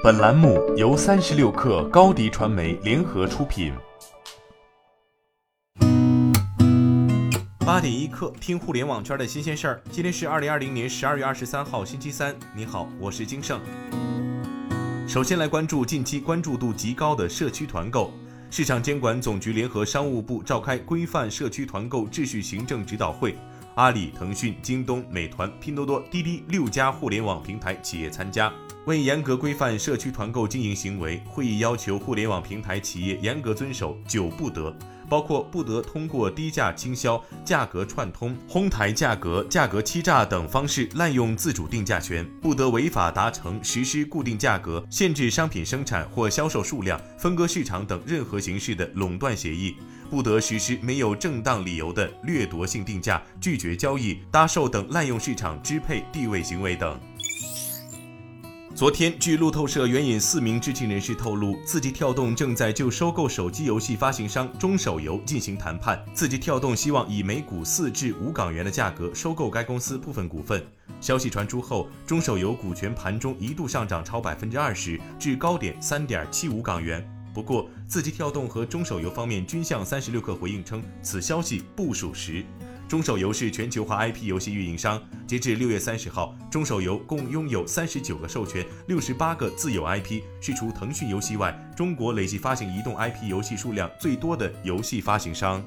本栏目由三十六氪高低传媒联合出品。八点一刻，听互联网圈的新鲜事儿。今天是二零二零年十二月二十三号，星期三。你好，我是金盛。首先来关注近期关注度极高的社区团购。市场监管总局联合商务部召开规范社区团购秩序行政指导会。阿里、腾讯、京东、美团、拼多多、滴滴六家互联网平台企业参加。为严格规范社区团购经营行为，会议要求互联网平台企业严格遵守九不得，包括不得通过低价倾销、价格串通、哄抬价格、价格欺诈等方式滥用自主定价权，不得违法达成实施固定价格、限制商品生产或销售数量、分割市场等任何形式的垄断协议。不得实施没有正当理由的掠夺性定价、拒绝交易、搭售等滥用市场支配地位行为等。昨天，据路透社援引四名知情人士透露，字节跳动正在就收购手机游戏发行商中手游进行谈判。字节跳动希望以每股四至五港元的价格收购该公司部分股份。消息传出后，中手游股权盘中一度上涨超百分之二十，至高点三点七五港元。不过，字节跳动和中手游方面均向三十六氪回应称，此消息不属实。中手游是全球化 IP 游戏运营商，截至六月三十号，中手游共拥有三十九个授权、六十八个自有 IP，是除腾讯游戏外，中国累计发行移动 IP 游戏数量最多的游戏发行商。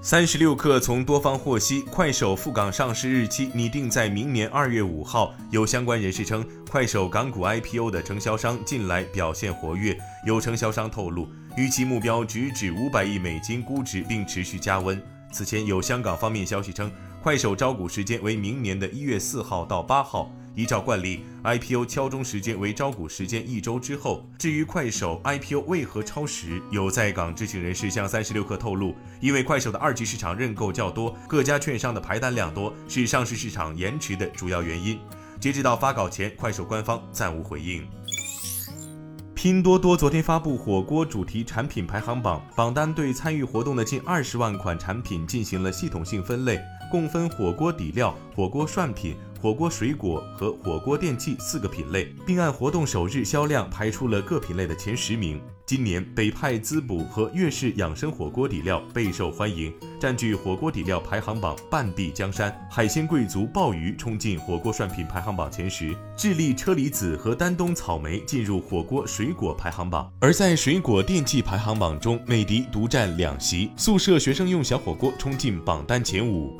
三十六氪从多方获悉，快手赴港上市日期拟定在明年二月五号。有相关人士称，快手港股 IPO 的承销商近来表现活跃。有承销商透露，预期目标直指五百亿美金估值，并持续加温。此前有香港方面消息称，快手招股时间为明年的一月四号到八号。依照惯例，IPO 敲钟时间为招股时间一周之后。至于快手 IPO 为何超时，有在港知情人士向三十六氪透露，因为快手的二级市场认购较多，各家券商的排单量多，是上市市场延迟的主要原因。截止到发稿前，快手官方暂无回应。拼多多昨天发布火锅主题产品排行榜，榜单对参与活动的近二十万款产品进行了系统性分类，共分火锅底料、火锅涮品。火锅水果和火锅电器四个品类，并按活动首日销量排出了各品类的前十名。今年北派滋补和粤式养生火锅底料备受欢迎，占据火锅底料排行榜半壁江山。海鲜贵族鲍鱼冲进火锅涮品排行榜前十，智利车厘子和丹东草莓进入火锅水果排行榜。而在水果电器排行榜中，美的独占两席，宿舍学生用小火锅冲进榜单前五。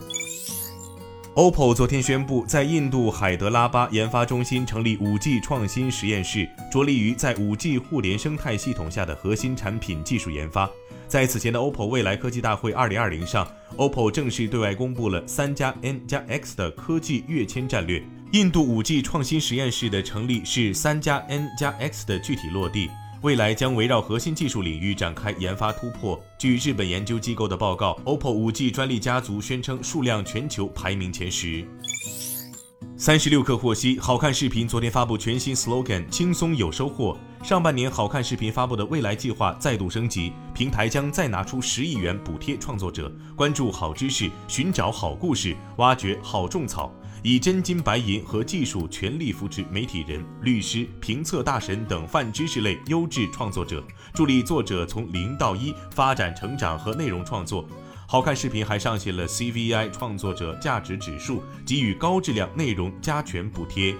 OPPO 昨天宣布，在印度海德拉巴研发中心成立 5G 创新实验室，着力于在 5G 互联生态系统下的核心产品技术研发。在此前的 OPPO 未来科技大会2020上，OPPO 正式对外公布了三加 N 加 X 的科技跃迁战略。印度 5G 创新实验室的成立是三加 N 加 X 的具体落地。未来将围绕核心技术领域展开研发突破。据日本研究机构的报告，OPPO 5G 专利家族宣称数量全球排名前十。三十六氪获悉，好看视频昨天发布全新 slogan，轻松有收获。上半年好看视频发布的未来计划再度升级，平台将再拿出十亿元补贴创作者，关注好知识，寻找好故事，挖掘好种草。以真金白银和技术全力扶持媒体人、律师、评测大神等泛知识类优质创作者，助力作者从零到一发展成长和内容创作。好看视频还上线了 CVI 创作者价值指数，给予高质量内容加权补贴。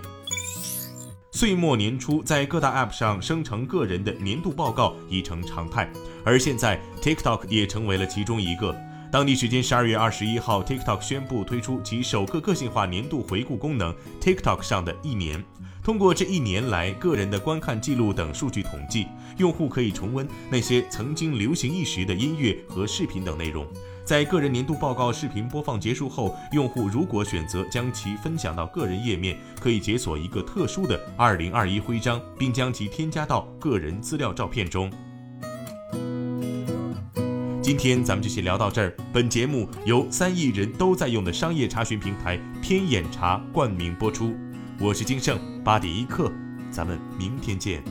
岁末年初，在各大 App 上生成个人的年度报告已成常态，而现在 TikTok 也成为了其中一个。当地时间十二月二十一号，TikTok 宣布推出其首个个性化年度回顾功能 ——TikTok 上的一年。通过这一年来个人的观看记录等数据统计，用户可以重温那些曾经流行一时的音乐和视频等内容。在个人年度报告视频播放结束后，用户如果选择将其分享到个人页面，可以解锁一个特殊的二零二一徽章，并将其添加到个人资料照片中。今天咱们就先聊到这儿。本节目由三亿人都在用的商业查询平台天眼查冠名播出。我是金盛八点一刻，咱们明天见。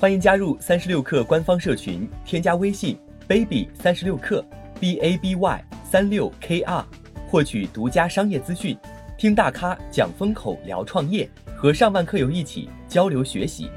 欢迎加入三十六氪官方社群，添加微信 baby 三十六氪 b a b y。三六 kr，获取独家商业资讯，听大咖讲风口，聊创业，和上万课友一起交流学习。